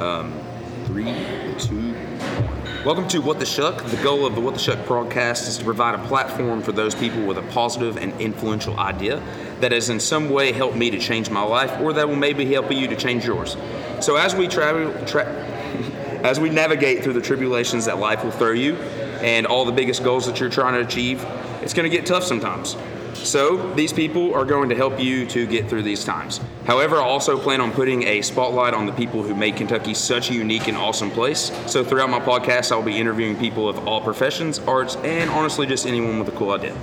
Um, three, two, one. Welcome to What the Shuck. The goal of the What the Shuck broadcast is to provide a platform for those people with a positive and influential idea that has in some way helped me to change my life or that will maybe help you to change yours. So as we travel, tra- as we navigate through the tribulations that life will throw you and all the biggest goals that you're trying to achieve, it's going to get tough sometimes. So, these people are going to help you to get through these times. However, I also plan on putting a spotlight on the people who made Kentucky such a unique and awesome place. So, throughout my podcast, I'll be interviewing people of all professions, arts, and honestly, just anyone with a cool idea.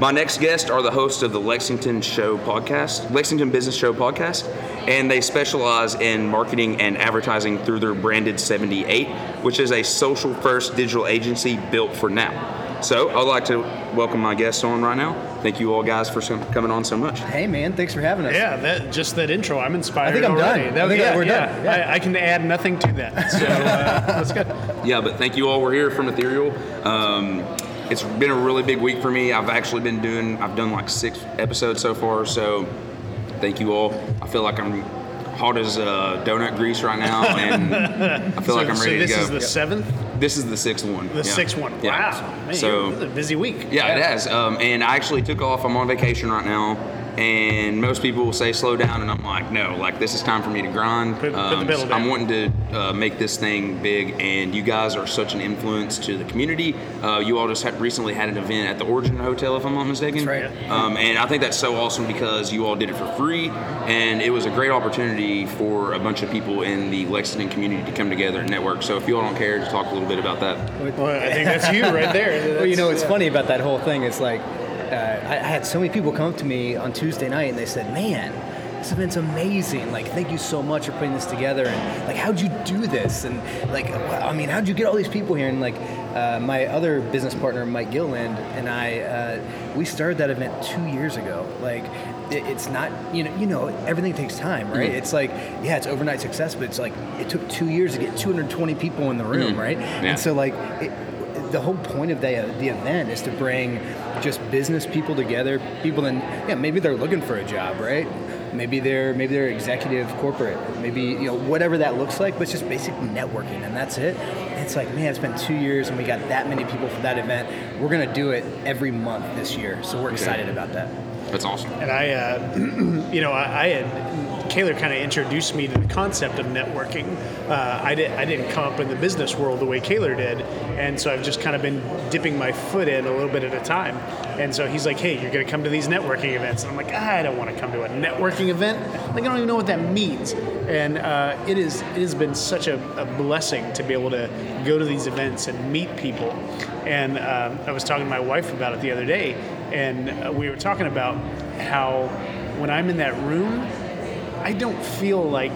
My next guests are the hosts of the Lexington Show podcast, Lexington Business Show podcast, and they specialize in marketing and advertising through their branded 78, which is a social first digital agency built for now. So I'd like to welcome my guests on right now. Thank you all guys for some, coming on so much. Hey man, thanks for having us. Yeah, that just that intro, I'm inspired. I think I'm already. done. That, I think yeah, we're yeah. done. Yeah. I, I can add nothing to that. So uh, that's good. Yeah, but thank you all. We're here from Ethereal. Um, it's been a really big week for me. I've actually been doing, I've done like six episodes so far. So thank you all. I feel like I'm hot as uh, donut grease right now, and I feel So, like I'm ready this to go. This is the seventh, this is the sixth one. the Yeah. sixth one. Yeah. Wow, man, So this is a busy week. Yeah, it has. Um, and I actually took off. I'm on vacation right now. And most people will say slow down, and I'm like, no, like this is time for me to grind. Put- put the Um, pedal I'm wanting to uh, make this thing big, and you guys are such an influence to the community. Uh, you all just had, recently had an event at the Origin Hotel, if I'm not mistaken. That's right. Um, and I think that's so awesome because you all did it for free, and it was a great opportunity for a bunch of people in the Lexington community to come together and network. So if you all don't care, just talk a little bit about that. Well, I think that's you right there. Well, you know, it's what's funny about that whole thing It's like, uh, I, I had so many people come up to me on Tuesday night and they said, man, this event's amazing. Like, thank you so much for putting this together. And like, how'd you do this? And like, I mean, how'd you get all these people here? And like, uh, my other business partner, Mike Gilland, and I, uh, we started that event two years ago. Like, it, it's not, you know, you know, everything takes time, right? It's like, yeah, it's overnight success, but it's like, it took two years to get 220 people in the room, right? Yeah. And so like, it, the whole point of the, the event is to bring just business people together people in yeah maybe they're looking for a job right? Maybe they're maybe they're executive corporate maybe you know whatever that looks like but it's just basic networking and that's it. It's like man it's been two years and we got that many people for that event. We're going to do it every month this year so we're excited about that That's awesome. And I, uh, you know, I, I had Koehler kind of introduced me to the concept of networking. Uh, I, did, I didn't come up in the business world the way Koehler did, and so I've just kind of been dipping my foot in a little bit at a time. And so he's like, "Hey, you're going to come to these networking events," and I'm like, "I don't want to come to a networking event. Like, I don't even know what that means." And uh, it is it has been such a, a blessing to be able to go to these events and meet people. And um, I was talking to my wife about it the other day, and we were talking about how when I'm in that room, I don't feel like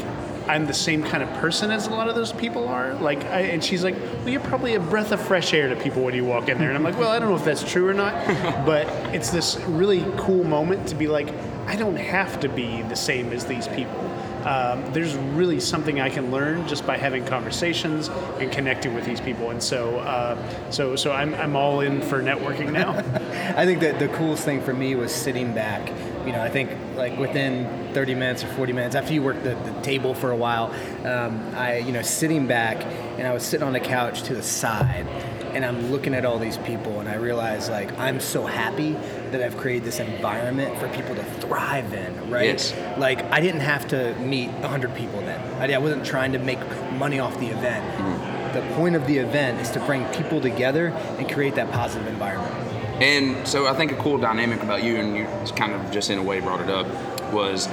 I'm the same kind of person as a lot of those people are. Like, I, and she's like, "Well, you're probably a breath of fresh air to people when you walk in there." And I'm like, "Well, I don't know if that's true or not, but it's this really cool moment to be like, I don't have to be the same as these people." Um, there's really something I can learn just by having conversations and connecting with these people, and so, uh, so, so I'm, I'm all in for networking now. I think that the coolest thing for me was sitting back. You know, I think like within 30 minutes or 40 minutes after you work the, the table for a while, um, I, you know, sitting back and I was sitting on the couch to the side and I'm looking at all these people and I realize like I'm so happy that I've created this environment for people to thrive in, right? Yes. Like I didn't have to meet 100 people then. I, I wasn't trying to make money off the event. Mm. The point of the event is to bring people together and create that positive environment. And so I think a cool dynamic about you, and you kind of just in a way brought it up, was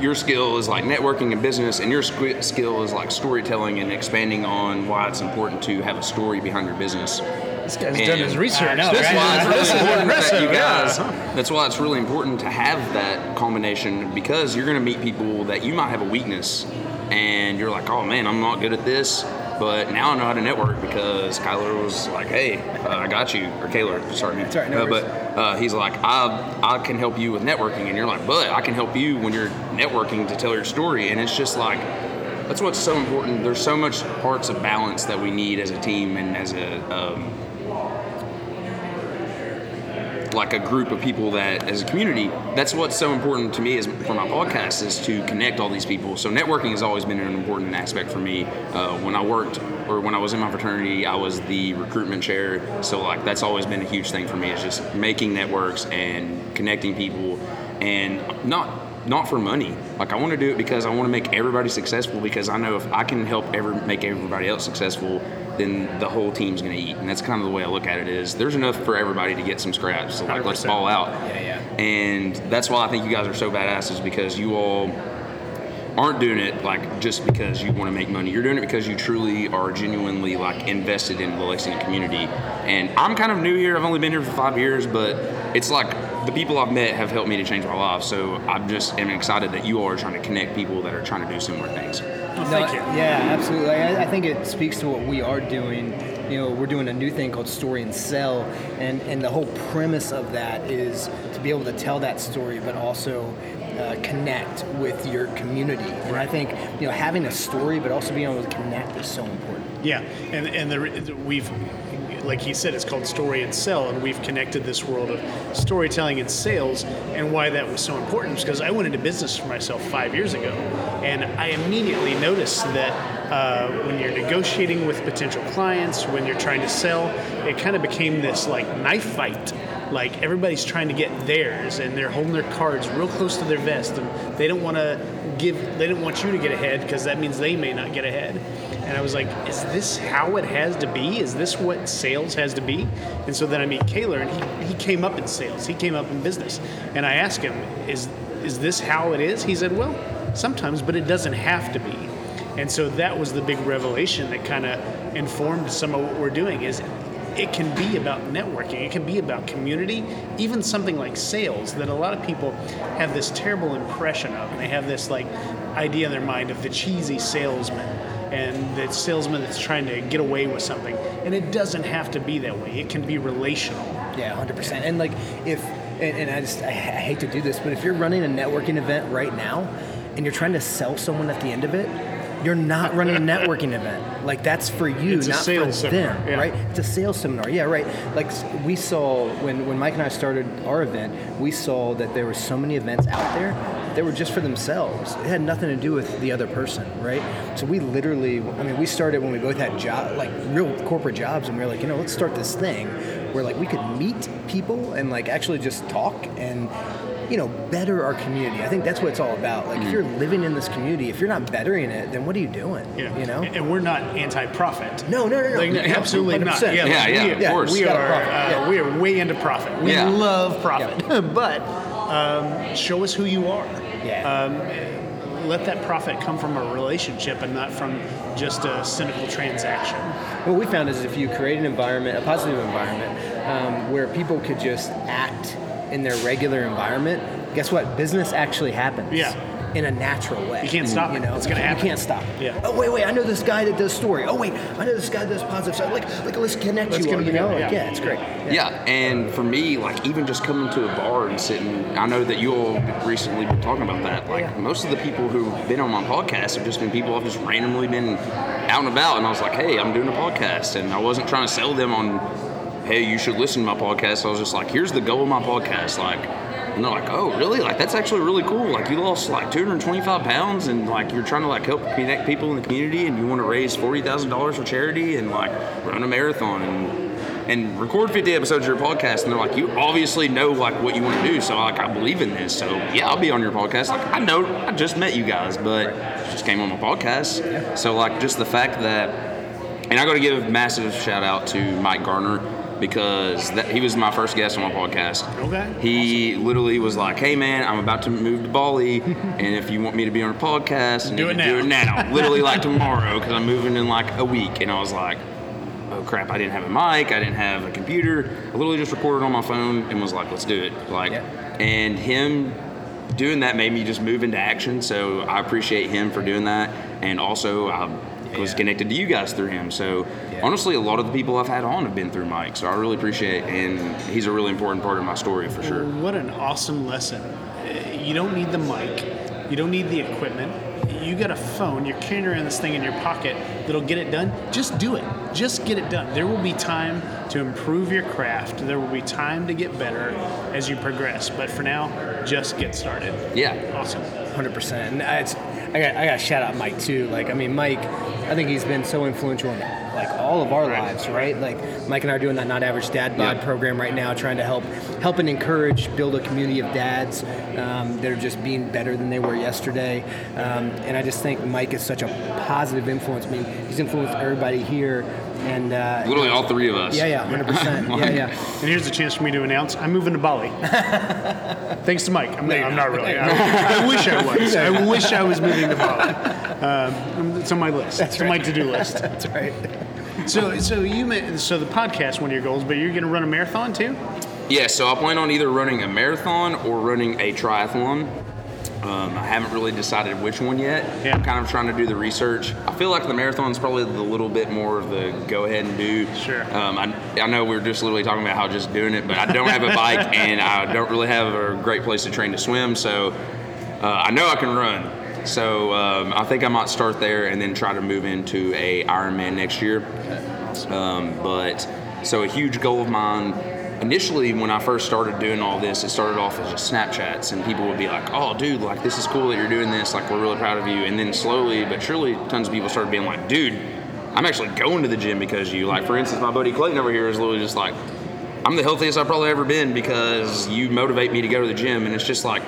your skill is like networking and business, and your skill is like storytelling and expanding on why it's important to have a story behind your business. This guy's And done his research. Know, That's right? why it's really important that you yeah. guys. That's why it's really important to have that combination because you're going to meet people that you might have a weakness, and you're like, oh man, I'm not good at this. But now I know how to network because Kyler was like, "Hey, uh, I got you," or Koehler, sorry, man. Right, no Uh, but uh, he's like, I, I can help you with networking. And you're like, but I can help you when you're networking to tell your story. And it's just like, that's what's so important. There's so much parts of balance that we need as a team and as a, um, like a group of people that as a community that's what's so important to me is for my podcast is to connect all these people. So networking has always been an important aspect for me. Uh, when i worked or when i was in my fraternity i was the recruitment chair. So like that's always been a huge thing for me is just making networks and connecting people and not not for money. Like I want to do it because I want to make everybody successful. Because I know if I can help ever make everybody else successful, then the whole team's going to eat. And that's kind of the way I look at it. Is there's enough for everybody to get some scraps. So like, let's 100%. ball out. Yeah, yeah. And that's why I think you guys are so badass. Is because you all aren't doing it like just because you want to make money. You're doing it because you truly are genuinely like invested in the Lexington community. And I'm kind of new here. I've only been here for five years, but it's like the people I've met have helped me to change my life. So I'm just am excited that you all are trying to connect people that are trying to do similar things. Well, No, thank you. Yeah, absolutely. I, I think it speaks to what we are doing. You know, we're doing a new thing called Story and Sell, and and the whole premise of that is to be able to tell that story, but also uh, connect with your community. And I think you know having a story, but also being able to connect is so important. Yeah, and and the, we've, like he said, it's called story and sell, and we've connected this world of storytelling and sales, and why that was so important is because I went into business for myself five years ago, and I immediately noticed that uh, when you're negotiating with potential clients, when you're trying to sell, it kind of became this like knife fight. Like everybody's trying to get theirs, and they're holding their cards real close to their vest, and they don't want to give. They don't want you to get ahead because that means they may not get ahead. And I was like, is this how it has to be? Is this what sales has to be? And so then I meet Koehler, and he, he came up in sales. He came up in business. And I asked him, is, is this how it is? He said, well, sometimes, but it doesn't have to be. And so that was the big revelation that kind of informed some of what we're doing is it can be about networking it can be about community even something like sales that a lot of people have this terrible impression of and they have this like idea in their mind of the cheesy salesman and the salesman that's trying to get away with something. And it doesn't have to be that way. It can be relational. Yeah, hundred percent. And like if and, and I just I, I hate to do this, but if you're running a networking event right now and you're trying to sell someone at the end of it, you're not running a networking event. Like that's for you, It's not for seminar, them, yeah. right? It's a sales seminar. Yeah, right. Like we saw when when Mike and I started our event, we saw that there were so many events out there that were just for themselves. It had nothing to do with the other person, right? So we literally, I mean, we started when we both had job, like real corporate jobs, and we were like, you know, let's start this thing where like we could meet people and like actually just talk and you know better our community. I think that's what it's all about. Like if you're living in this community, if you're not bettering it, then what are you doing? yeah You know? and we're not anti-profit No, no, no, no. Like, Yeah, absolutely not. 100%. Yeah, Yeah, yeah, we, of course. We are, uh, yeah. we are way into profit. We Yeah. love profit, but um, show us who you are. Yeah. Um, let that profit come from a relationship and not from just a cynical transaction. What we found is if you create an environment, a positive environment, um, where people could just act in their regular environment, guess what? Business actually happens. Yeah. In a natural way. You can't stop You it. know, It's gonna You happen. can't stop it. Yeah. Oh wait, wait! I know this guy that does story. Oh wait, I know this guy that does positive stuff. Like, like let's connect Let's you get all. them You know, together, like, yeah. yeah, it's great. Yeah, and for me, like even just coming to a bar and sitting, I know that you all recently been talking about that. Like Yeah. most of the people who've been on my podcast have just been people I've just randomly been out and about, and I was like, hey, I'm doing a podcast, and I wasn't trying to sell them on, hey, you should listen to my podcast. I was just like, here's the goal of my podcast, like. And they're like, oh, really? Like, that's actually really cool. Like, you lost like 225 pounds, and like, you're trying to like help connect people in the community, and you want to raise $40,000 for charity, and like, run a marathon, and and record 50 episodes of your podcast and they're like you obviously know like what you want to do so like i believe in this so yeah i'll be on your podcast like i know i just met you guys but just came on my podcast so like just the fact that and i got to give a massive shout out to mike garner because that, he was my first guest on my podcast Okay. he literally was like hey man i'm about to move to bali and if you want me to be on a podcast Do it can do now." it now literally like tomorrow because i'm moving in like a week and i was like oh crap, I didn't have a mic, I didn't have a computer. I literally just recorded on my phone and was like, let's do it. Like, Yeah. and him doing that made me just move into action. So I appreciate him for doing that. And also, I was Yeah. connected to you guys through him. So Yeah. honestly, a lot of the people I've had on have been through Mike. So I really appreciate, and he's a really important part of my story for sure. What an awesome lesson. Uh, You don't need the mic, you don't need the equipment. You got a phone, you're carrying around this thing in your pocket that'll get it done, just do it. Just get it done. There will be time to improve your craft. There will be time to get better as you progress. But for now, just get started. Yeah. Awesome. Hundred percent. And it's, I got I got to shout out Mike too. Like I mean, Mike, I think he's been so influential in like all of our Right. lives, right? Like Mike and I are doing that Not Average Dad Bod Yeah. program right now, trying to help help and encourage, build a community of dads um, that are just being better than they were yesterday. Um, and I just think Mike is such a positive influence. I mean, he's influenced everybody here, and uh, Literally all three of us. yeah, yeah, hundred percent, yeah, yeah. And here's a chance for me to announce I'm moving to Bali. Thanks to Mike. I'm, No, you're I'm not. not really. I, I wish I was. I wish I was moving to Bali. Um, it's on my list. it's on my to-do list. That's right. So, so you ma- so the podcast one of your goals, but you're going to run a marathon too. Yeah, so I plan on either running a marathon or running a triathlon. Um, I haven't really decided which one yet. Yeah. I'm kind of trying to do the research. I feel like the marathon's probably the little bit more of the go ahead and do. Sure. Um, I, I know we are just literally talking about how just doing it, but I don't have a bike and I don't really have a great place to train to swim, so uh, I know I can run. So um, I think I might start there and then try to move into a Ironman next year. Um, but so a huge goal of mine. Initially, when I first started doing all this, it started off as just Snapchats, and people would be like, "Oh, dude, like this is cool that you're doing this. Like we're really proud of you." And then slowly but surely, tons of people started being like, "Dude, I'm actually going to the gym because you." Like for instance, my buddy Clayton over here is literally just like, "I'm the healthiest I've probably ever been because you motivate me to go to the gym," and it's just like.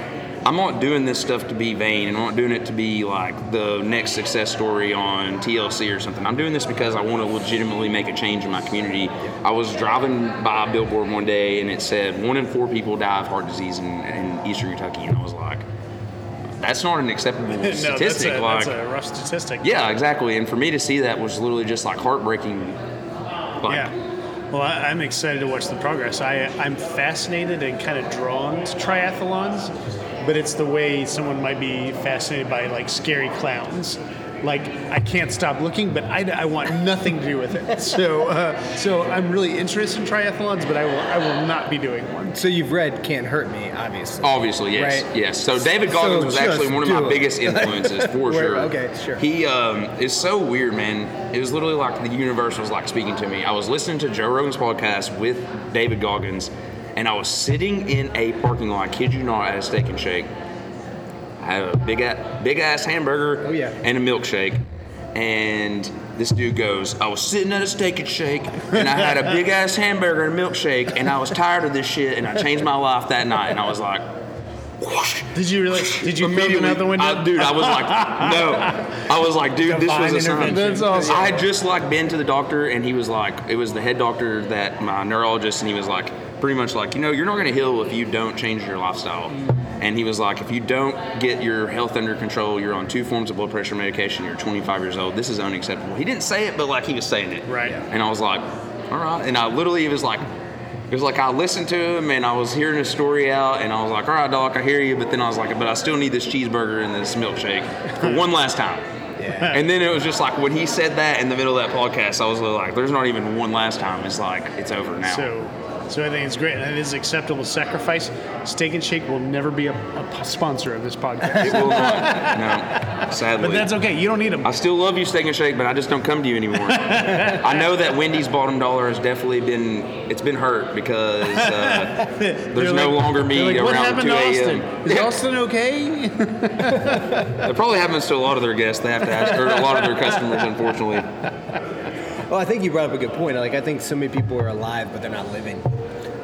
I'm not doing this stuff to be vain, and I'm not doing it to be like the next success story on TLC or something. I'm doing this because I want to legitimately make a change in my community. I was driving by a billboard one day, and it said one in four people die of heart disease in, in Eastern Kentucky, and I was like, "That's not an acceptable no, that's statistic." a, like, that's a rough statistic. yeah, exactly. And for me to see that was literally just like heartbreaking. Like, Yeah. Well, I, I'm excited to watch the progress. I, I'm fascinated and kind of drawn to triathlons, but it's the way someone might be fascinated by like scary clowns. Like I can't stop looking, but I, I want nothing to do with it. So, uh, so I'm really interested in triathlons, but I will I will not be doing one. So you've read Can't Hurt Me, obviously. Obviously, yes, Right. yes. So David Goggins So was actually one of my it. biggest influences for Where- sure. okay, sure. He um, is so weird, man. It was literally like the universe was like speaking to me. I was listening to Joe Rogan's podcast with David Goggins, and I was sitting in a parking lot. I kid you not, at a Steak and Shake. I had a big ass, big ass hamburger Oh, yeah. and a milkshake. And this dude goes, I was sitting at a steak and shake, and I had a big ass hamburger and a milkshake, and I was tired of this shit, and I changed my life that night. And I was like, whoosh. Did you really? Did you them Immediately, out the window? I- dude, I was like, no. I was like, dude, this was a sign. That's awesome. I had just like been to the doctor, and he was like, it was the head doctor that my neurologist, and he was like, pretty much like, you know, you're not gonna heal if you don't change your lifestyle. Mm. And he was like, if you don't get your health under control, you're on two forms of blood pressure medication. You're 25 years old. This is unacceptable. He didn't say it, but like he was saying it. Right. And I was like, all right. And I literally, it was like, it was like I listened to him and I was hearing his story out, and I was like, all right, doc, I hear you. But then I was like, but I still need this cheeseburger and this milkshake for one last time. Yeah. And then it was just like when he said that in the middle of that podcast, I was like, there's not even one last time. It's like, it's over now. So, so I think it's great, and it is acceptable sacrifice. Steak and Shake will never be a sponsor of this podcast, it will not. No, sadly. but that's okay. You don't need them. I still love you, Steak and Shake, but I just don't come to you anymore. I know that Wendy's bottom dollar has definitely been it's been hurt because uh, there's no longer me like, what around happened 2 to a.m. Austin? Is Austin okay? That probably happens to a lot of their guests. They have to ask, or a lot of their customers, unfortunately. Well, I think you brought up a good point. Like, I think so many people are alive, but they're not living,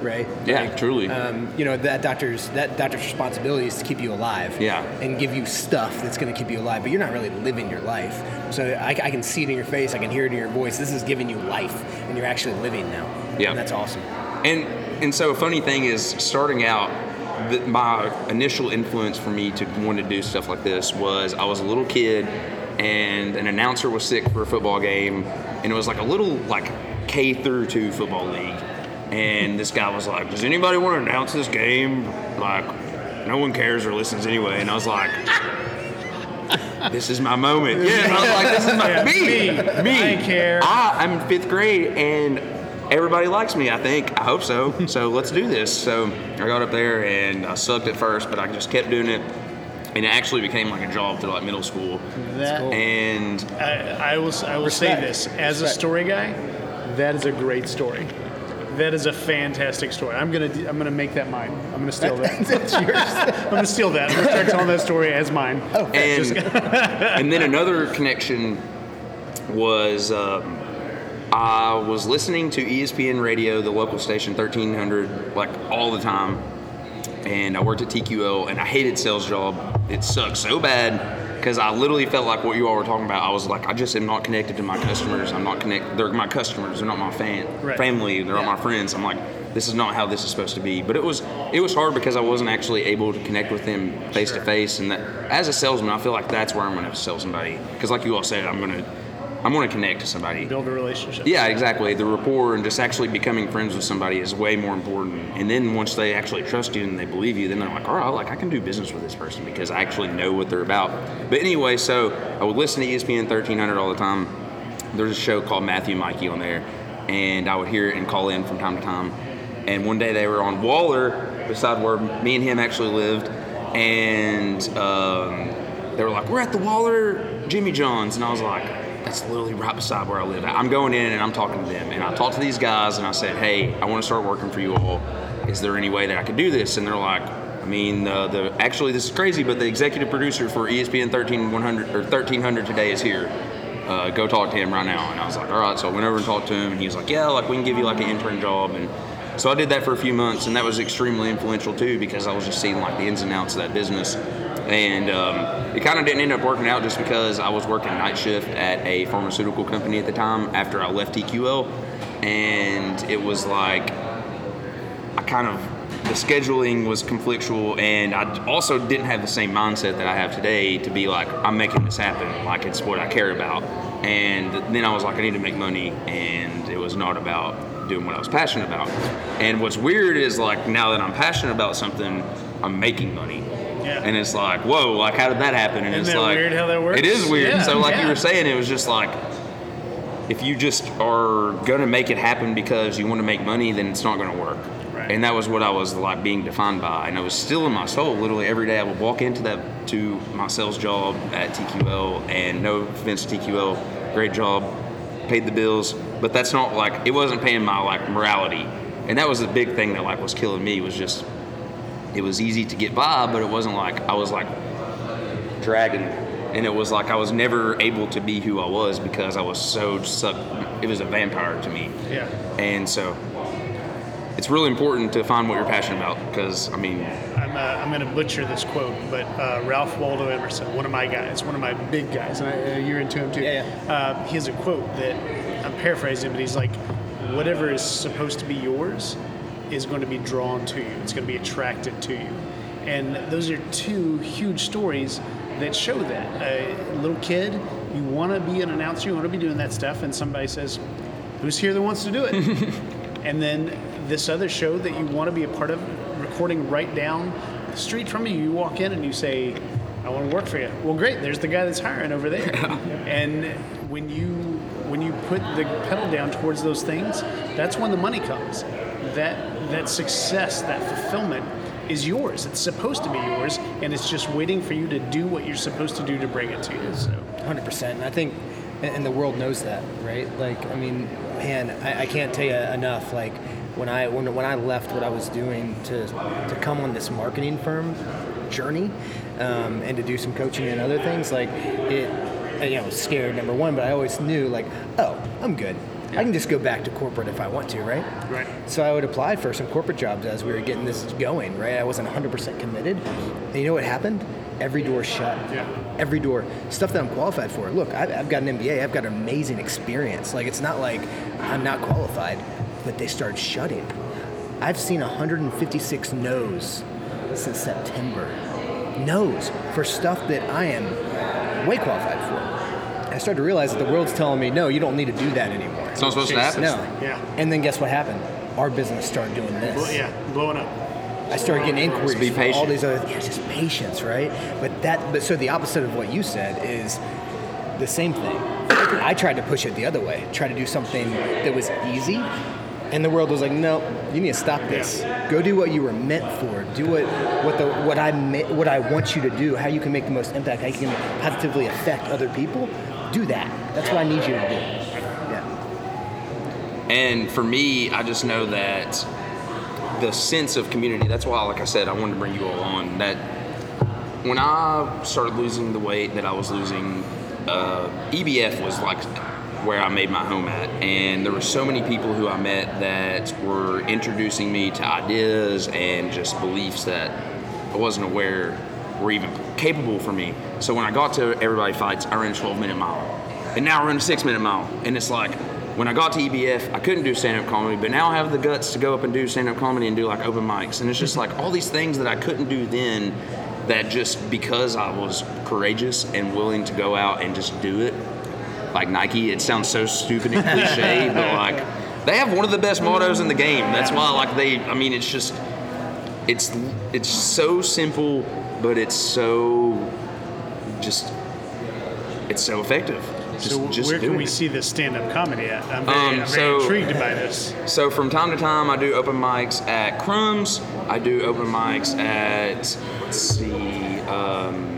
right? Yeah, Like, truly. Um, you know, that doctor's that doctor's responsibility is to keep you alive. Yeah. And give you stuff that's going to keep you alive, but you're not really living your life. So I, I can see it in your face. I can hear it in your voice. This is giving you life, and you're actually living now. Yeah. And that's awesome. And and so a funny thing is, starting out, the, my initial influence for me to want to do stuff like this was I was a little kid, and an announcer was sick for a football game, and it was like a little like K through two football league, and this guy was like, "Does anybody want to announce this game?" Like, no one cares or listens anyway, and I was like. This is my moment. Yeah, and I was like, "This is my Yeah, me, me. I care. I, I'm in fifth grade and everybody likes me. I think. I hope so. So let's do this. So I got up there and I sucked at first, but I just kept doing it, and it actually became like a job to like middle school. That cool. And I, I will I will say this as a story guy, that is a great story. That is a fantastic story. I'm gonna I'm gonna make that mine. I'm gonna steal that. That's yours. I'm gonna steal that. I'm gonna start telling that story as mine. Oh, and, and then another connection was um, I was listening to ESPN radio, the local station 1300, like all the time. And I worked at TQL, and I hated sales job. It sucked so bad because I literally felt like what you all were talking about. I was like, I just am not connected to my customers. I'm not connected. They're my customers. They're not my fan Right. family. They're not my friends. I'm like, this is not how this is supposed to be. But it was it was hard because I wasn't actually able to connect with them face to face. And that as a salesman, I feel like that's where I'm going to sell somebody. Because like you all said, I'm going to I'm going to connect to somebody. Build a relationship. Yeah, exactly. The rapport and just actually becoming friends with somebody is way more important. And then once they actually trust you and they believe you, then they're like, all right, like I can do business with this person because I actually know what they're about. But anyway, so I would listen to ESPN 1300 all the time. There's a show called Matthew Mikey on there, and I would hear it and call in from time to time. And one day they were on Waller, beside where me and him actually lived, and um, they were like, "We're at the Waller Jimmy John's," and I was like, "That's literally right beside where I live." I'm going in and I'm talking to them, and I talked to these guys, and I said, "Hey, I want to start working for you all. Is there any way that I could do this?" And they're like, "I mean, uh, the actually this is crazy, but the executive producer for ESPN 13100 or 1300 today is here." Uh, go talk to him right now. And I was like, all right. So I went over and talked to him, and he was like, yeah, like we can give you like an intern job. And so I did that for a few months, and that was extremely influential too because I was just seeing like the ins and outs of that business. And um, it kind of didn't end up working out just because I was working night shift at a pharmaceutical company at the time after I left TQL, and it was like I kind of the scheduling was conflictual, and I also didn't have the same mindset that I have today to be like I'm making this happen, like it's what I care about. And then I was like, I need to make money, and it was not about doing what I was passionate about. And what's weird is like now that I'm passionate about something, I'm making money. Yeah. And it's like, whoa, like how did that happen? And Isn't it's like weird how that works? It is weird. Yeah, so like you were saying, it was just like if you just are gonna make it happen because you want to make money, then it's not gonna work. Right. And that was what I was like being defined by, and it was still in my soul. Literally every day, I would walk into that to my sales job at TQL, and no offense to TQL, great job, paid the bills, but that's not like it wasn't paying my like morality, and that was the big thing that like was killing me was just it was easy to get by, but it wasn't like I was like dragging, and it was like I was never able to be who I was because I was so sucked. It was a vampire to me. Yeah. And so it's really important to find what you're passionate about because, I mean, I'm, uh, I'm going to butcher this quote, but uh, Ralph Waldo Emerson, one of my guys, one of my big guys, and I, uh, you're into him too. Yeah, Uh, he has a quote that I'm paraphrasing, but he's like, "Whatever is supposed to be yours is going to be drawn to you. It's going to be attracted to you." And those are two huge stories that show that. A little kid, you want to be an announcer, you want to be doing that stuff, and somebody says, "Who's here that wants to do it?" and then this other show that you want to be a part of, recording right down the street from you. You walk in and you say, "I want to work for you." Well, great. There's the guy that's hiring over there. and when you when you put the pedal down towards those things, that's when the money comes. That that success, that fulfillment is yours. It's supposed to be yours, and it's just waiting for you to do what you're supposed to do to bring it to you. So. Hundred percent, and I think, and and the world knows that, right? Like, I mean, man, I, I can't tell you enough. Like, when I when, when I left what I was doing to to come on this marketing firm journey, um, and to do some coaching and other things, like it, you know, scared number one, but I always knew like, oh, I'm good. I can just go back to corporate if I want to, right? Right. So I would apply for some corporate jobs as we were getting this going, right? I wasn't 100% committed. And you know what happened? Every door shut. Yeah. Every door. Stuff that I'm qualified for. Look, I've, I've got an MBA. I've got amazing experience. Like, it's not like I'm not qualified, but they started shutting. I've seen 156 no's since September. No's for stuff that I am way qualified for. I started to realize that the world's telling me, no, you don't need to do that anymore. it's not supposed to happen. No. yeah. And then guess what happened? Our business started doing this. Well, yeah, blowing up. I started getting inquiries. be from All these other, yeah, just patience, right? But that, but so the opposite of what you said is the same thing. I tried to push it the other way. Try to do something that was easy, And the world was like, no, you need to stop this. Go do what you were meant for. Do what what the what I what I want you to do. How you can make the most impact. How you can positively affect other people. Do that. That's what I need you to do. Yeah. And for me, I just know that the sense of community. That's why, like I said, I wanted to bring you all on. That when I started losing the weight that I was losing, uh, EBF was like where I made my home at, and there were so many people who I met that were introducing me to ideas and just beliefs that I wasn't aware were even capable for me. So when I got to Everybody Fights, I ran a 12 minute mile, and now I run a six minute mile, and it's like when I got to EBF, I couldn't do stand up comedy, but now I have the guts to go up and do stand up comedy and do like open mics. And it's just like all these things that I couldn't do then that just because I was courageous and willing to go out and just do it, like Nike, it sounds so stupid and cliche, but like they have one of the best mottos in the game. That's why like they, I mean, it's just, it's, it's so simple, but it's so, just, it's so effective. Just, so just where can it. we see this stand-up comedy at? I'm very, Um, I'm very intrigued by this. So from time to time, I do open mics at Crumbs. I do open mics at let's see, um,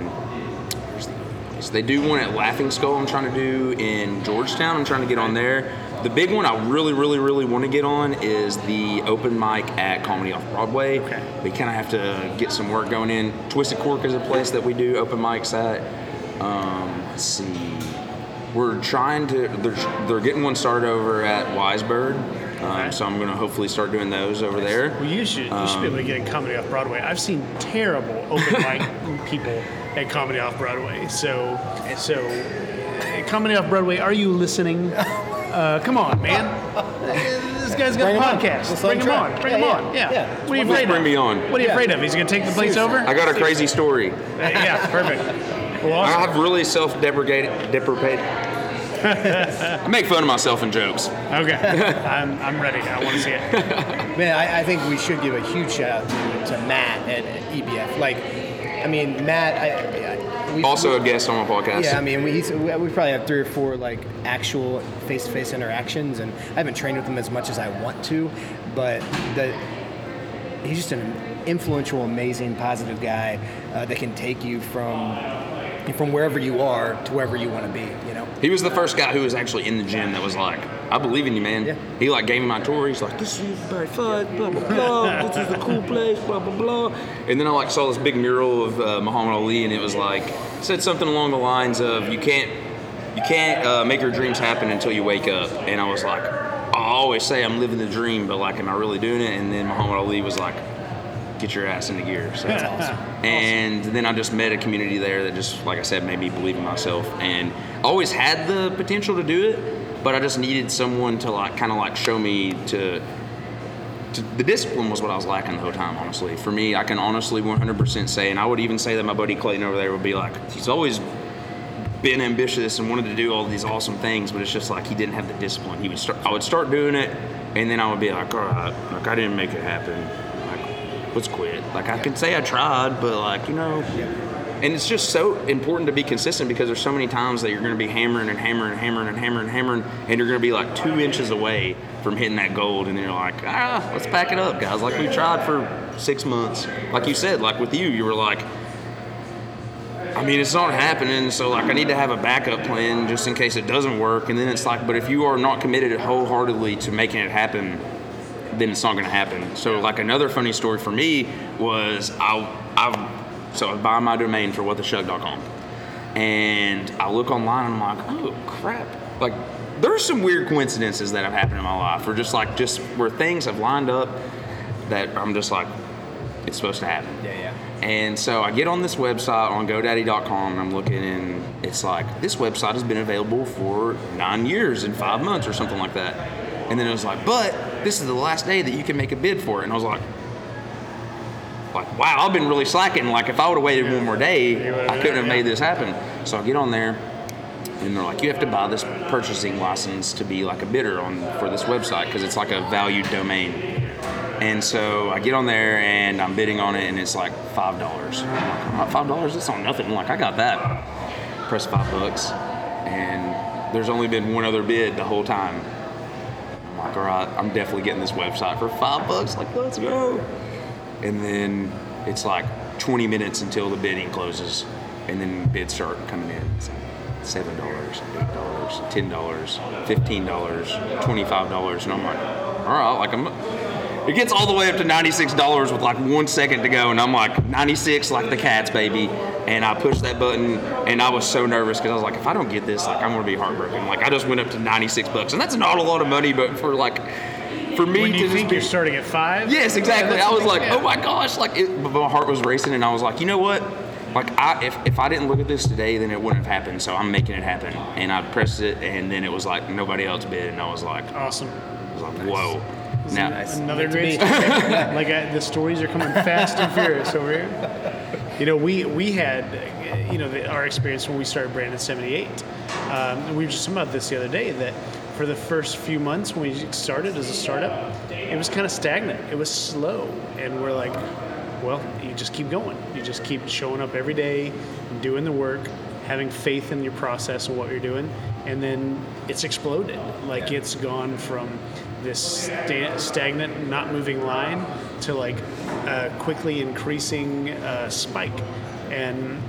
place? they do one at Laughing Skull. I'm trying to do in Georgetown. I'm trying to get on there. The big one I really, really, really want to get on is the open mic at Comedy Off Broadway. Okay. We kind of have to get some work going in. Twisted Cork is a place that we do open mics at. Um, let's see. We're trying to. They're, they're getting one started over at Wisebird, um, Okay. so I'm going to hopefully start doing those over there. Well, you should you should be able to get in comedy off Broadway. I've seen terrible open mic people at comedy off Broadway. So so comedy off Broadway. Are you listening? Uh, come on, man. This guy's got Bring a podcast. Let's Bring him him on. Bring Yeah, him yeah, on. Yeah. yeah. What are you Let's afraid bring of? me on. What are you Yeah. afraid of? He's gonna take the place over? I got a crazy story. Uh, yeah, perfect. Well, I've really self-deprecated. Deprecate. I make fun of myself in jokes. Okay, I'm, I'm ready. I want to see it. Man, I, I think we should give a huge shout out to, to Matt at EBF. Like, I mean, Matt. I, I, we, Also a guest on my podcast. Yeah, I mean, we, he's, we we probably have three or four like actual face-to-face interactions, and I haven't trained with him as much as I want to, but the he's just an influential, amazing, positive guy uh, that can take you from from wherever you are to wherever you want to be. You know. He was the first guy who was actually in the gym that was like, I believe in you, man. Yeah. He like gave me my tour. He's like, this is very fun, blah blah blah. this is the cool place, blah blah blah. And then I like saw this big mural of uh, Muhammad Ali, and it was like said something along the lines of, you can't you can't uh, make your dreams happen until you wake up. And I was like, I always say I'm living the dream, but like, am I really doing it? And then Muhammad Ali was like, get your ass into gear. So That's awesome. and then I just met a community there that just, like I said, made me believe in myself. And I always had the potential to do it, but I just needed someone to like, kind of like show me to, to. The discipline was what I was lacking the whole time, honestly. For me, I can honestly 100% say, and I would even say that my buddy Clayton over there would be like, he's always been ambitious and wanted to do all these awesome things, but it's just like he didn't have the discipline. He would start, I would start doing it, and then I would be like, all right, like I didn't make it happen. Let's quit. Like I can say I tried, but like you know, and it's just so important to be consistent because there's so many times that you're going to be hammering and hammering and hammering and hammering and hammering, and you're going to be like two inches away from hitting that gold, and you're like, ah, let's pack it up, guys. Like we tried for six months. Like you said, like with you, you were like. I mean, it's not happening, so like I need to have a backup plan just in case it doesn't work. And then it's like, but if you are not committed wholeheartedly to making it happen, then it's not going to happen. So like another funny story for me was I I so I buy my domain for whattheshuck.com, and I look online and I'm like, oh crap, like there's some weird coincidences that have happened in my life, or just like just where things have lined up that I'm just like, it's supposed to happen. Yeah, yeah. And so I get on this website on GoDaddy.com and I'm looking and it's like this website has been available for nine years and five months or something like that. And then it was like, but this is the last day that you can make a bid for it. And I was like, like wow, I've been really slacking. Like if I would have waited one more day, I couldn't have made this happen. So I get on there and they're like, you have to buy this purchasing license to be like a bidder on for this website because it's like a valued domain. And so I get on there and I'm bidding on it, and it's like five dollars. Five dollars? That's not nothing. Like I got that. Press five bucks, and there's only been one other bid the whole time. I'm like, all right, I'm definitely getting this website for five bucks. Like, let's go. And then it's like 20 minutes until the bidding closes, and then bids start coming in. It's like seven dollars, eight dollars, ten dollars, fifteen dollars, twenty-five dollars, and I'm like, all right, like I'm. It gets all the way up to ninety-six dollars with like one second to go, and I'm like ninety-six, like the cats, baby. And I pushed that button, and I was so nervous because I was like, if I don't get this, like I'm gonna be heartbroken. Like I just went up to ninety-six bucks, and that's not a lot of money, but for like, for me When to you just think be- you're starting at five? Yes, exactly. Yeah, I was like, yeah. oh my gosh, like it, my heart was racing, and I was like, you know what? Like I, if, if I didn't look at this today, then it wouldn't have happened. So I'm making it happen, and I pressed it, and then it was like nobody else bid, and I was like, awesome. I Awesome. was like, whoa. Now, Another Meant great story. like I, the stories are coming fast and furious over here. You know, we we had, uh, you know, the, our experience when we started Branded 78. Um, we were just talking about this the other day that for the first few months when we started as a startup, it was kind of stagnant. It was slow, and we're like, well, you just keep going. You just keep showing up every day, doing the work, having faith in your process and what you're doing, and then it's exploded. Like it's gone from this sta- stagnant, not moving line to like a quickly increasing uh, spike. And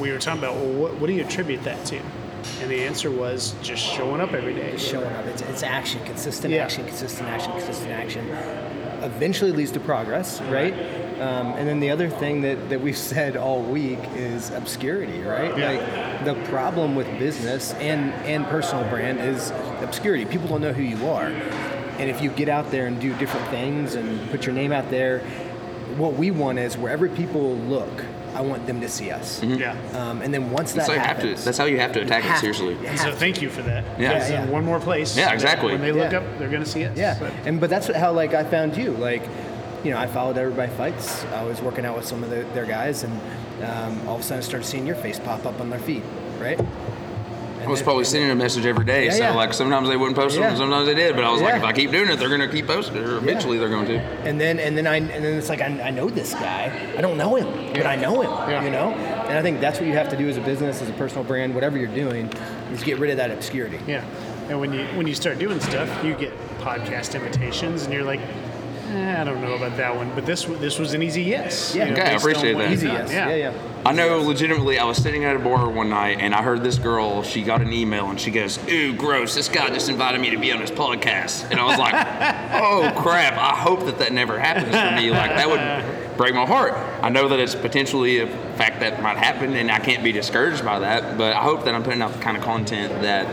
we were talking about, well, what, what do you attribute that to? And the answer was just showing up every day. showing up. It's, it's action, consistent Yeah. action, consistent action, consistent action. Eventually leads to progress, right? Um, and then the other thing that, that we've said all week is obscurity, right? Yeah. Like the problem with business and, and personal brand is obscurity. People don't know who you are. And if you get out there and do different things and put your name out there, what we want is wherever people look, I want them to see us. Yeah. Um, and then once that that's how, you have happens, to, that's how you have to attack you it have to. seriously. So to. thank you for that. Yeah. Because Yeah, in yeah. one more place. Yeah, exactly. When they look Yeah. up, they're going to see us. Yeah, But- and but that's how like I found you. Like, you know, I followed Everybody Fights. I was working out with some of the, their guys, and um, all of a sudden I started seeing your face pop up on their feed, right? I was probably sending a message every day, Yeah, so yeah. like sometimes they wouldn't post them, sometimes they did. But I was like, if I keep doing it, they're gonna keep posting it, or eventually they're going to. And then and then I and then it's like I, I know this guy. I don't know him, but I know him. Yeah. You know, and I think that's what you have to do as a business, as a personal brand, whatever you're doing, is get rid of that obscurity. Yeah, and when you when you start doing stuff, you get podcast invitations, and you're like, eh, I don't know about that one, but this this was an easy yes. Yeah. Okay, I based on appreciate what that. Easy done. yes. Yeah, yeah. I know legitimately, I was sitting at a bar one night and I heard this girl, she got an email and she goes, Ooh, gross, this guy just invited me to be on his podcast. And I was like, Oh crap, I hope that that never happens for me. Like, that would break my heart. I know that it's potentially a fact that might happen and I can't be discouraged by that, but I hope that I'm putting out the kind of content that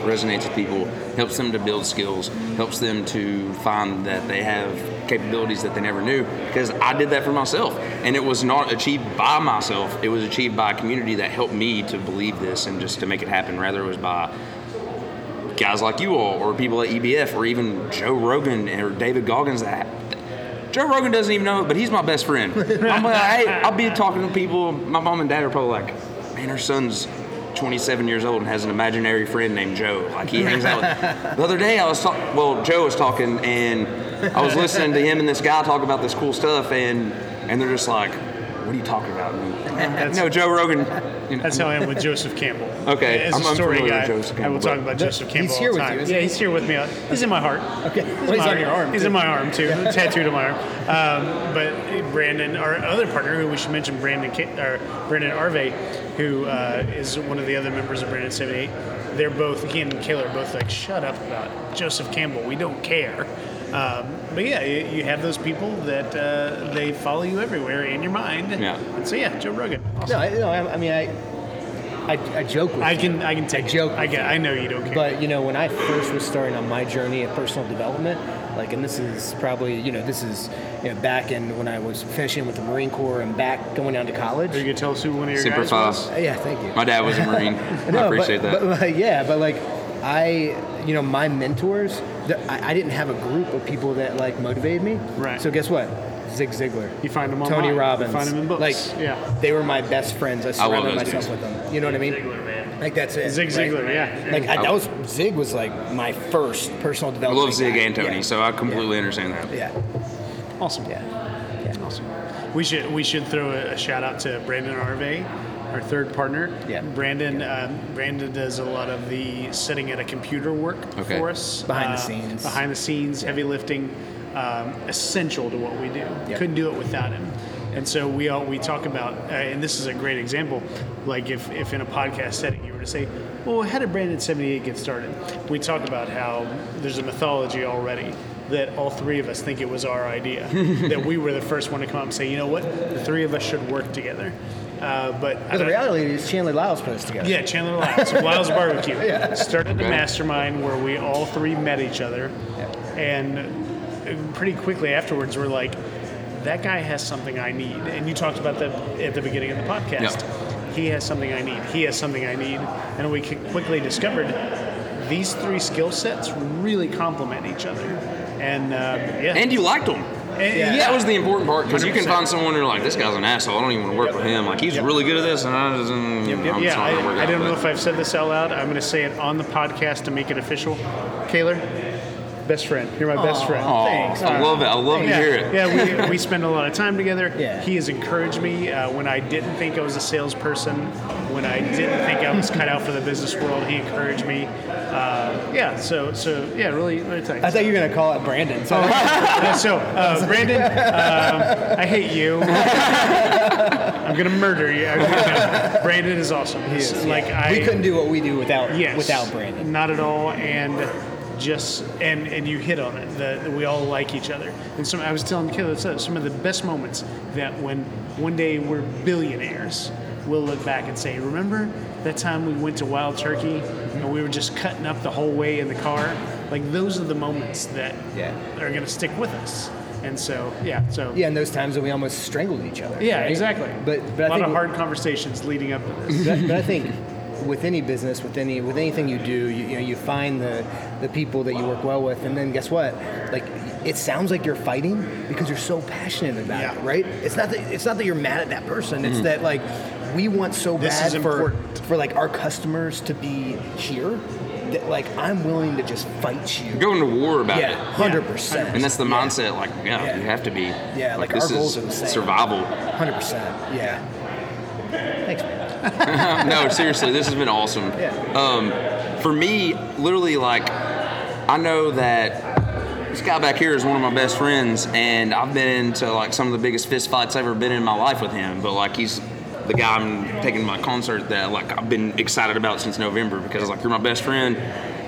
resonates with people, helps them to build skills, helps them to find that they have capabilities that they never knew. Because I did that for myself, and it was not achieved by myself. It was achieved by a community that helped me to believe this and just to make it happen. Rather, it was by guys like you all, or people at EBF, or even Joe Rogan or David Goggins. That Joe Rogan doesn't even know it, but he's my best friend. I'm like, hey, I'll be talking to people. My mom and dad are probably like, man, her son's 27 years old and has an imaginary friend named Joe. Like he hangs out. With, the other day I was talking. Well, Joe was talking, and I was listening to him and this guy talk about this cool stuff, and and they're just like, what are you talking about? And, no, Joe Rogan. you know, That's how I am with Joseph Campbell. Okay, as I'm- a I'm story familiar guy, with Joseph I will talk but- about Joseph Campbell He's here all the with time. you, isn't yeah, he's here with me. He's in my heart. Okay. He's, Well, in he's my on your arm, He's too. in my arm too, tattooed on my arm. Um, but Brandon, our other partner, who we should mention, Brandon, Ca- or Brandon Arve, who uh, is one of the other members of Branded 78. They're both he and Koehler are both like, shut up about Joseph Campbell. We don't care. Um, but yeah, you, you have those people that uh, they follow you everywhere in your mind. Yeah. And so yeah, Joe Rogan. Awesome. No, I, no, I, I mean I, I, I joke with I you. can I can take I it. joke I with get. you. I know you don't care. But you know, when I first was starting on my journey of personal development, like, and this is probably, you know, this is you know, back in when I was finishing with the Marine Corps and back going down to college. Are you gonna tell us who one of your Semper guys Fi. was? Uh, yeah, thank you. My dad was a Marine. I No, appreciate but, that. But, like, yeah, but like I, you know, my mentors, I, I didn't have a group of people that like motivated me. Right. So guess what? Zig Ziglar. You find them Tony online. You Robbins. find them in books. Like, Yeah. they were my best friends. I surrounded those myself dudes. with them. You know what I mean? Like that's it. Zig right? Ziglar, yeah. Like I, that was Zig was like my first personal development. I development. love Zig guy. and Tony, Yeah. so I completely understand that. Yeah. Awesome. Yeah. Awesome. We should we should throw a, a shout out to Brandon Arve. Our third partner. Yeah. Brandon. Um, Brandon does a lot of the sitting at a computer work Okay. for us. Behind the Uh, scenes. Behind the scenes, heavy lifting, um, essential to what we do. Couldn't do it without him. And so we all we talk about, uh, and this is a great example. Like if, if in a podcast setting you were to say, "Well, how did Branded seventy eight get started?" We talk about how there's a mythology already that all three of us think it was our idea. that we were the first one to come up and say, "You know what? The three of us should work together." Uh, but I the reality is Chandler Lyles put us together. yeah, Chandler Lyles, Lyles Barbecue. Started the mastermind where we all three met each other, and pretty quickly afterwards, we're like, "That guy has something I need." And you talked about that at the beginning of the podcast. He has something I need. He has something I need, and we quickly discovered these three skill sets really complement each other. And uh, yeah, And you liked him. And- Yeah. That was the important part because you can find someone who're like, this guy's an asshole. I don't even want to work with him. Like he's really good at this, and I just, mm, I'm yeah, just not work I, I don't know but- if I've said this out loud. I'm going to say it on the podcast to make it official. Koehler, best friend. You're my best friend. Aw, Thanks. I love it. I love to yeah, hear it. yeah we, we spend a lot of time together. Yeah. He has encouraged me uh, when I didn't think I was a salesperson, when I didn't think I was cut out for the business world. He encouraged me. Uh, yeah, so so yeah, really, really thanks. I thought you were gonna call it Brandon. So Yeah, so, uh, Brandon, um, I hate you. I'm gonna murder you. Brandon is awesome. He's like I. we couldn't do what we do without Yes. without Brandon. Not at all. And just and and you hit on it. That that we all like each other. And some I was telling Koehler so some of the best moments that when one day we're billionaires, we'll look back and say, remember that time we went to Wild Turkey and we were just cutting up the whole way in the car. Like those are the moments that Yeah. are gonna stick with us. And so yeah, so Yeah, and those times that we almost strangled each other. yeah, right? exactly. But but a I lot think of hard conversations leading up to this. but, but I think with any business, with any with anything you do, you, you know, you find the the people that you work well with, and then guess what? Like it sounds like you're fighting because you're so passionate about Yeah. it, right? It's not that it's not that you're mad at that person. It's mm-hmm. that like we want so This bad for for like our customers to be here that like I'm willing to just fight you. Going to war about Yeah, it. hundred percent. And that's the mindset. Like, yeah, Yeah. you have to be. Yeah, like, this our goals is are the same. survival. Hundred percent. Yeah. Thanks, man. no, seriously, this has been awesome. Yeah. Um, for me, literally, like, I know that this guy back here is one of my best friends, and I've been into like some of the biggest fist fights I've ever been in my life with him. But like, he's the guy I'm taking my concert that like I've been excited about since November because like you're my best friend.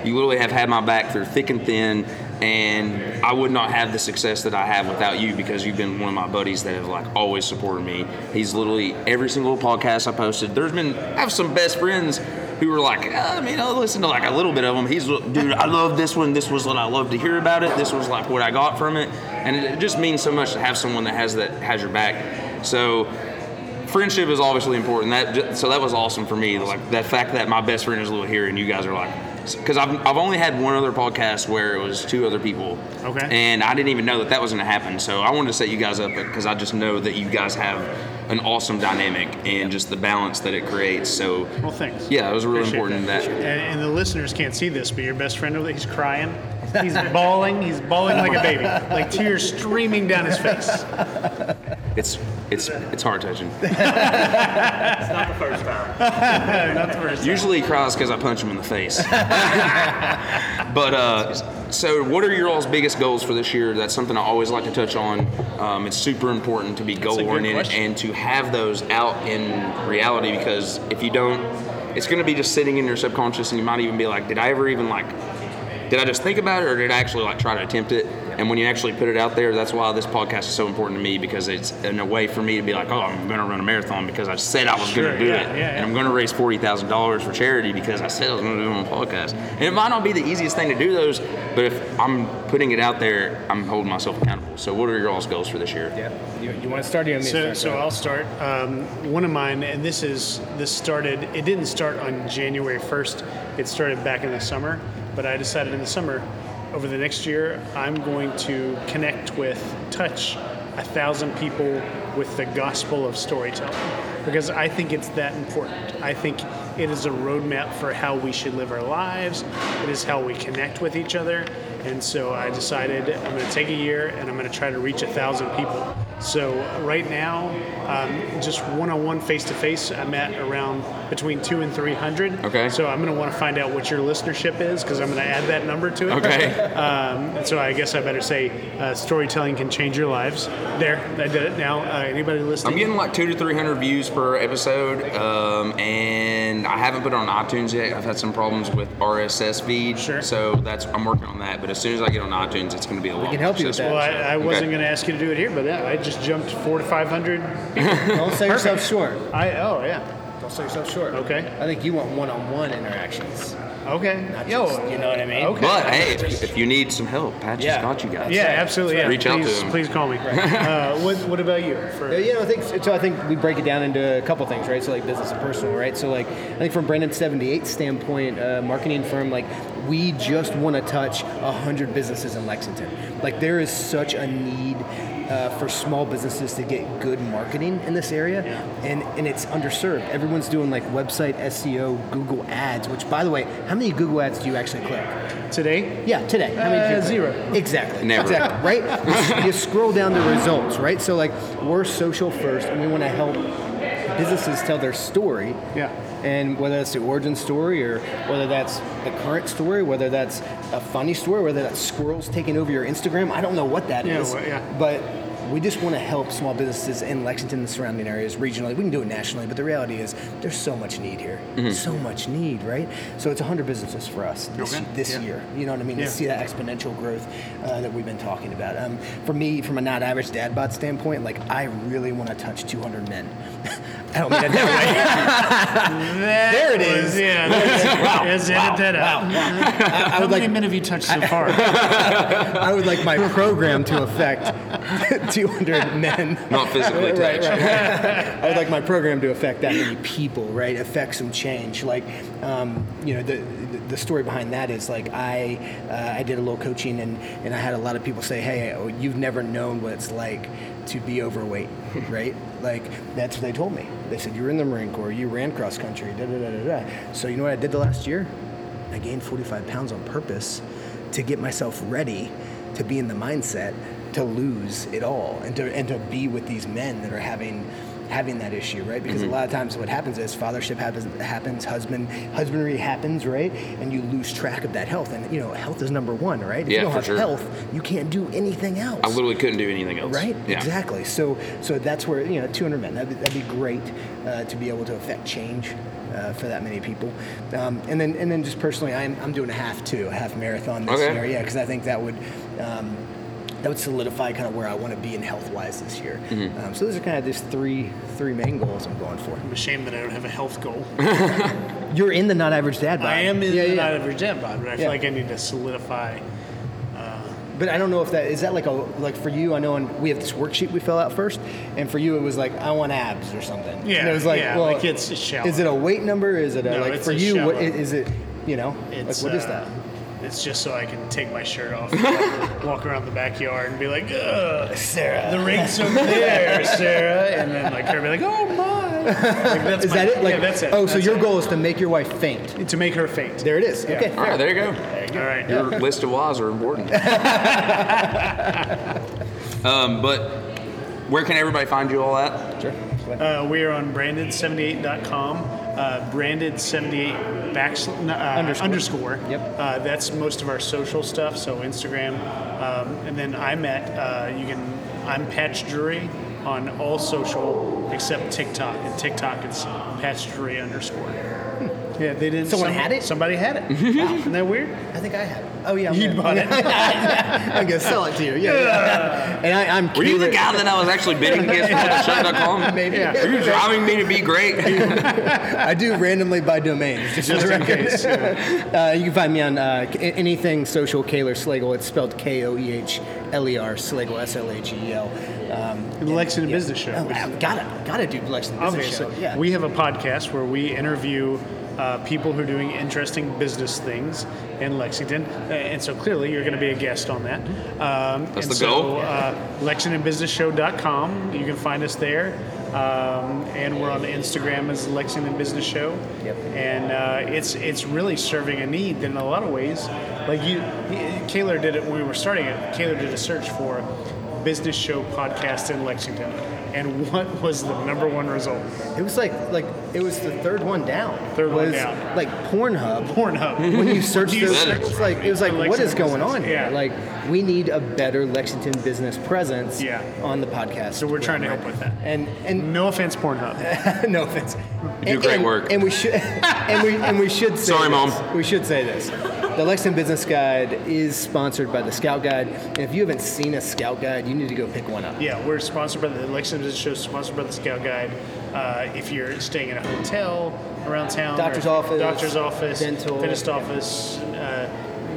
You literally have had my back through thick and thin, and I would not have the success that I have without you because you've been one of my buddies that have like always supported me. He's literally every single podcast I posted. There's been I have some best friends who were like, "Uh, I mean, I'll listen to like a little bit of them. He's, dude, I love this one. This was what I love to hear about it. This was like what I got from it, and it just means so much to have someone that has that has your back. So friendship is obviously important. That so that was awesome for me. Like that fact that my best friend is little here, and you guys are like, because I've, I've only had one other podcast where it was two other people. Okay. And I didn't even know that that was going to happen. So I wanted to set you guys up because I just know that you guys have an awesome dynamic and just the balance that it creates. So Well, thanks. yeah, it was really Appreciate important that. And, and the listeners can't see this, but your best friend over there, he's crying. He's bawling. He's bawling like a baby, like tears streaming down his face. It's it's it's heart touching. It's not the first. time. Usually he cries because I punch him in the face. but uh, so, what are your all's biggest goals for this year? That's something I always like to touch on. Um, it's super important to be goal good oriented question. and to have those out in reality because if you don't, it's going to be just sitting in your subconscious, and you might even be like, "Did I ever even like?" Did I just think about it, or did I actually like try to attempt it? And when you actually put it out there, that's why this podcast is so important to me because it's in a way for me to be like, oh, I'm going to run a marathon because I said I was Sure, going to do yeah, it, yeah, and. I'm going to raise forty thousand dollars for charity because I said I was going to do it on a podcast. And it might not be the easiest thing to do those, but if I'm putting it out there, I'm holding myself accountable. So, what are your all's goals for this year? Yeah. You, you want to start? Or you want me So, to so? I'll start. Um, one of mine, and this is this started. It didn't start on January first. It started back in the summer. But I decided in the summer, over the next year, I'm going to connect with, touch a thousand people with the gospel of storytelling, because I think it's that important. I think it is a roadmap for how we should live our lives. It is how we connect with each other. And so I decided I'm going to take a year and I'm going to try to reach a thousand people. So right now, um, just one-on-one, face-to-face, I'm at around between two and three hundred. Okay. So I'm going to want to find out what your listenership is because I'm going to add that number to it. Okay. Um, and so I guess I better say uh, storytelling can change your lives. There, I did it. Now, uh, anybody listening? I'm getting like two to three hundred views per episode, um, and I haven't put it on iTunes yet. I've had some problems with RSS feed, Sure. so that's I'm working on that. But as soon as I get on iTunes, it's going to be a lot. can more help you with accessible. well, I, I wasn't Okay. going to ask you to do it here, but yeah, I just jumped four to five hundred. Don't sell yourself short. I oh yeah. Don't sell yourself short. Okay. I think you want one-on-one interactions. Okay. Not Yo, just- you know what I mean? Okay. But hey, if, if you need some help, Patch Yeah. has got you guys. Yeah, absolutely. Yeah. Reach out to please, him. Please call me. Uh, what, what about you? For, Yeah, you know, I think so. I think we break it down into a couple things, right? So like business and personal, right? So like I think from Branded 78 standpoint, uh, marketing firm, like we just want to touch hundred businesses in Lexington. Like there is such a need uh, for small businesses to get good marketing in this area, and and it's underserved. Everyone's doing like website SEO, Google Ads. Which, by the way, how many Google Ads do you actually click? today? Yeah, today. How many did you Uh, zero. Exactly. Never. Exactly. Right. you, you scroll down the results, right? So like we're social first, and we want to help businesses tell their story. Yeah. And whether that's the origin story, or whether that's the current story, whether that's a funny story, whether that's squirrels taking over your Instagram, I don't know what that is. Yeah, well, yeah. But we just want to help small businesses in Lexington and surrounding areas regionally. We can do it nationally, but the reality is there's so much need here. Mm-hmm. So much need, right? So it's 100 businesses for us this, Okay. this Yeah. year. You know what I mean? Yeah. To see that exponential growth uh, that we've been talking about. Um, for me, from a not average dad bod standpoint, like I really want to touch 200 men. I don't mean it that There it is. Yeah. Wow. Yes, edit that out. way. I How would many like men have you touched so far? I would like my program to affect 200 men. Not physically Right, touch. right, right. I would like my program to affect that many people, right? Affect some change. Like, um, you know, the, the the story behind that is like I uh, I did a little coaching and and I had a lot of people say, hey, oh, you've never known what it's like to be overweight, right? Like that's what they told me. They said you were in the Marine Corps, you ran cross country, da da da da da. So you know what I did the last year? I gained 45 pounds on purpose to get myself ready to be in the mindset to lose it all and to and to be with these men that are having having that issue, right? Because a lot of times what happens is fathership happens, happens, husband husbandry happens, right? And you lose track of that health. And you know, health is number one, right? If Yeah, you don't for have sure. health, you can't do anything else. I literally couldn't do anything else. Right. Yeah. Exactly. So, so that's where you know 200 men. That'd be, that'd be great uh, to be able to affect change uh, for that many people. Um, and then, and then just personally, I'm, I'm doing a half too, a half marathon this Okay. year. Yeah, because I think that would. Um, that would solidify kind of where I want to be in health wise this year. Mm-hmm. Um, so those are kind of just three three main goals I'm going for. I'm ashamed that I don't have a health goal. You're in the not average dad. I am in yeah, the yeah. not average dad bod, but I feel like I need to solidify. But I don't know if that is that like a like for you. I know on, we have this worksheet we fill out first, and for you it was like I want abs or something. Yeah, and it was like yeah, well, like it's shallow. Is it a weight number? Is it a No, like it's for a you? What shallow. is it? You know, It's, like what is uh, that? It's just so I can take my shirt off, and walk, walk around the backyard, and be like, Ugh, Sarah. the ring's over there, Sarah, and then like her be like, oh my. Like, that's Is my- that it? Like yeah, that's it. oh, so That's your it. goal is to make your wife faint. to make her faint. There it is. Yeah. Okay. All right, there you go. All right. Your list of whys are important. um, but where can everybody find you all at? Sure. Uh, we are on branded78.com. Uh, branded78 backsl- uh, Underscore. underscore. Yep. Uh, that's most of our social stuff. So Instagram, um, and then I'm at uh, you can I'm Patch Drury on all social except TikTok. And TikTok it's Patch Drury underscore. Yeah, they didn't. Someone had it? Somebody had it. Isn't that weird? I think I have. Oh yeah, I'm You gonna- bought it. I'm gonna sell it to you. Yeah. yeah. And I, I'm. Were you the guy that I was actually bidding against for the show.com? Maybe. Yeah. Are you driving me to be great? I do randomly buy domains. Just, Just in record. case. Uh, you can find me on uh, anything social Koehler Slagel. It's spelled K O E H L E R Slagel S L H E L. Um, The Lexington Business Show. Oh, which is- gotta gotta do Lexington Business Show. Yeah. we have a podcast where we interview uh, people who are doing interesting business things in Lexington, uh, and so clearly you're going to be a guest on that. Um, That's and the so, goal. Uh, LexingtonBusinessShow.com. You can find us there, um, and we're on Instagram as Lexington Business Show. Yep. And uh, it's it's really serving a need in a lot of ways. Like you, Koehler did it when we were starting it. Koehler did a search for business show podcast in Lexington. And what was the number one result? It was like like it was the third one down. Third one was down. Like Pornhub. Pornhub. When you search this, it's like it was like what is going on here? Yeah. Like we need a better Lexington business presence Yeah. on the podcast. So we're trying to help with that. And and No offense, Pornhub. no offense. You do And- great and- work. And we should and we and we should say Sorry, this. Mom. We should say this. The Lexington Business Guide is sponsored by the Scout Guide. And if you haven't seen a Scout Guide, you need to go pick one up. Yeah, we're sponsored by the Lexington Business Show, sponsored by the Scout Guide. Uh, if you're staying in a hotel around town, Doctor's office, doctor's office, dental. dentist office, uh,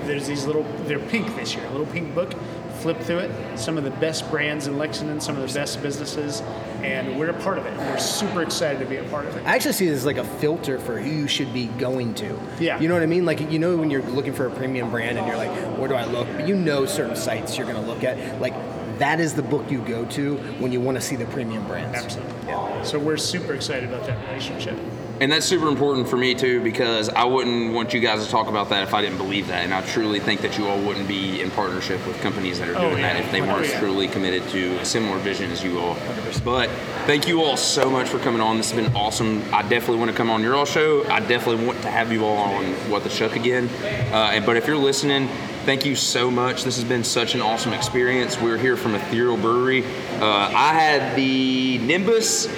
there's these little. They're pink this year. A little pink book. Flip through it. Some of the best brands in Lexington, some of the best businesses, and we're a part of it. We're super excited to be a part of it. I actually see this as like a filter for who you should be going to. Yeah. You know what I mean? Like you know when you're looking for a premium brand and you're like, where do I look? But you know certain sites you're going to look at. Like that is the book you go to when you want to see the premium brands. Absolutely. Yeah. So we're super excited about that relationship. And that's super important for me too because I wouldn't want you guys to talk about that if I didn't believe that. And I truly think that you all wouldn't be in partnership with companies that are Oh, doing yeah. that if they Oh, weren't yeah. truly committed to a similar vision as you all. But thank you all so much for coming on. This has been awesome. I definitely want to come on your all show. I definitely want to have you all on What the Shuck again. Uh, and, but if you're listening, thank you so much. This has been such an awesome experience. We're here from Ethereal Brewery. Uh, I had the Nimbus.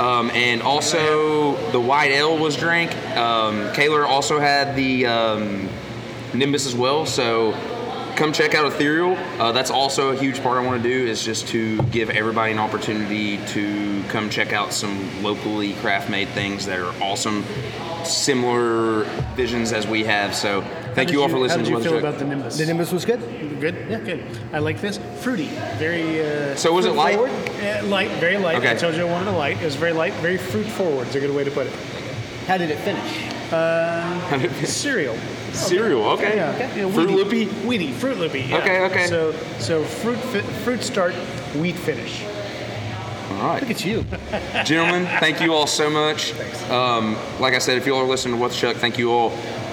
Um, and also the white ale was drank. Um, also had the um, Nimbus as well. So come check out Ethereal. Uh, that's also a huge part I want to do is just to give everybody an opportunity to come check out some locally craft made things that are awesome, similar visions as we have. So thank How you all did for listening How did you Weather feel about the Nimbus? The Nimbus was good. Good. Yeah, good. I like this. Fruity. Very. Uh, So was it light? Forward. Yeah, light. Very light. Okay. I told you I wanted a light. It was very light. Very fruit forward. Is a good way to put it. How did it finish? Cereal. Cereal, okay. Yeah. yeah Fruit. Loopy. Weedy. Fruit loopy. Yeah. Okay, okay. So so fruit fi- fruit start, wheat finish. All right. Look at you. Gentlemen, thank you all so much. Um, like I said, if you all are listening to What's Chuck, thank you all.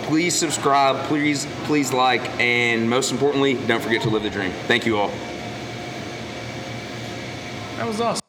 Please subscribe, please, please like, and most importantly, don't forget to live the dream. Thank you all. That was awesome.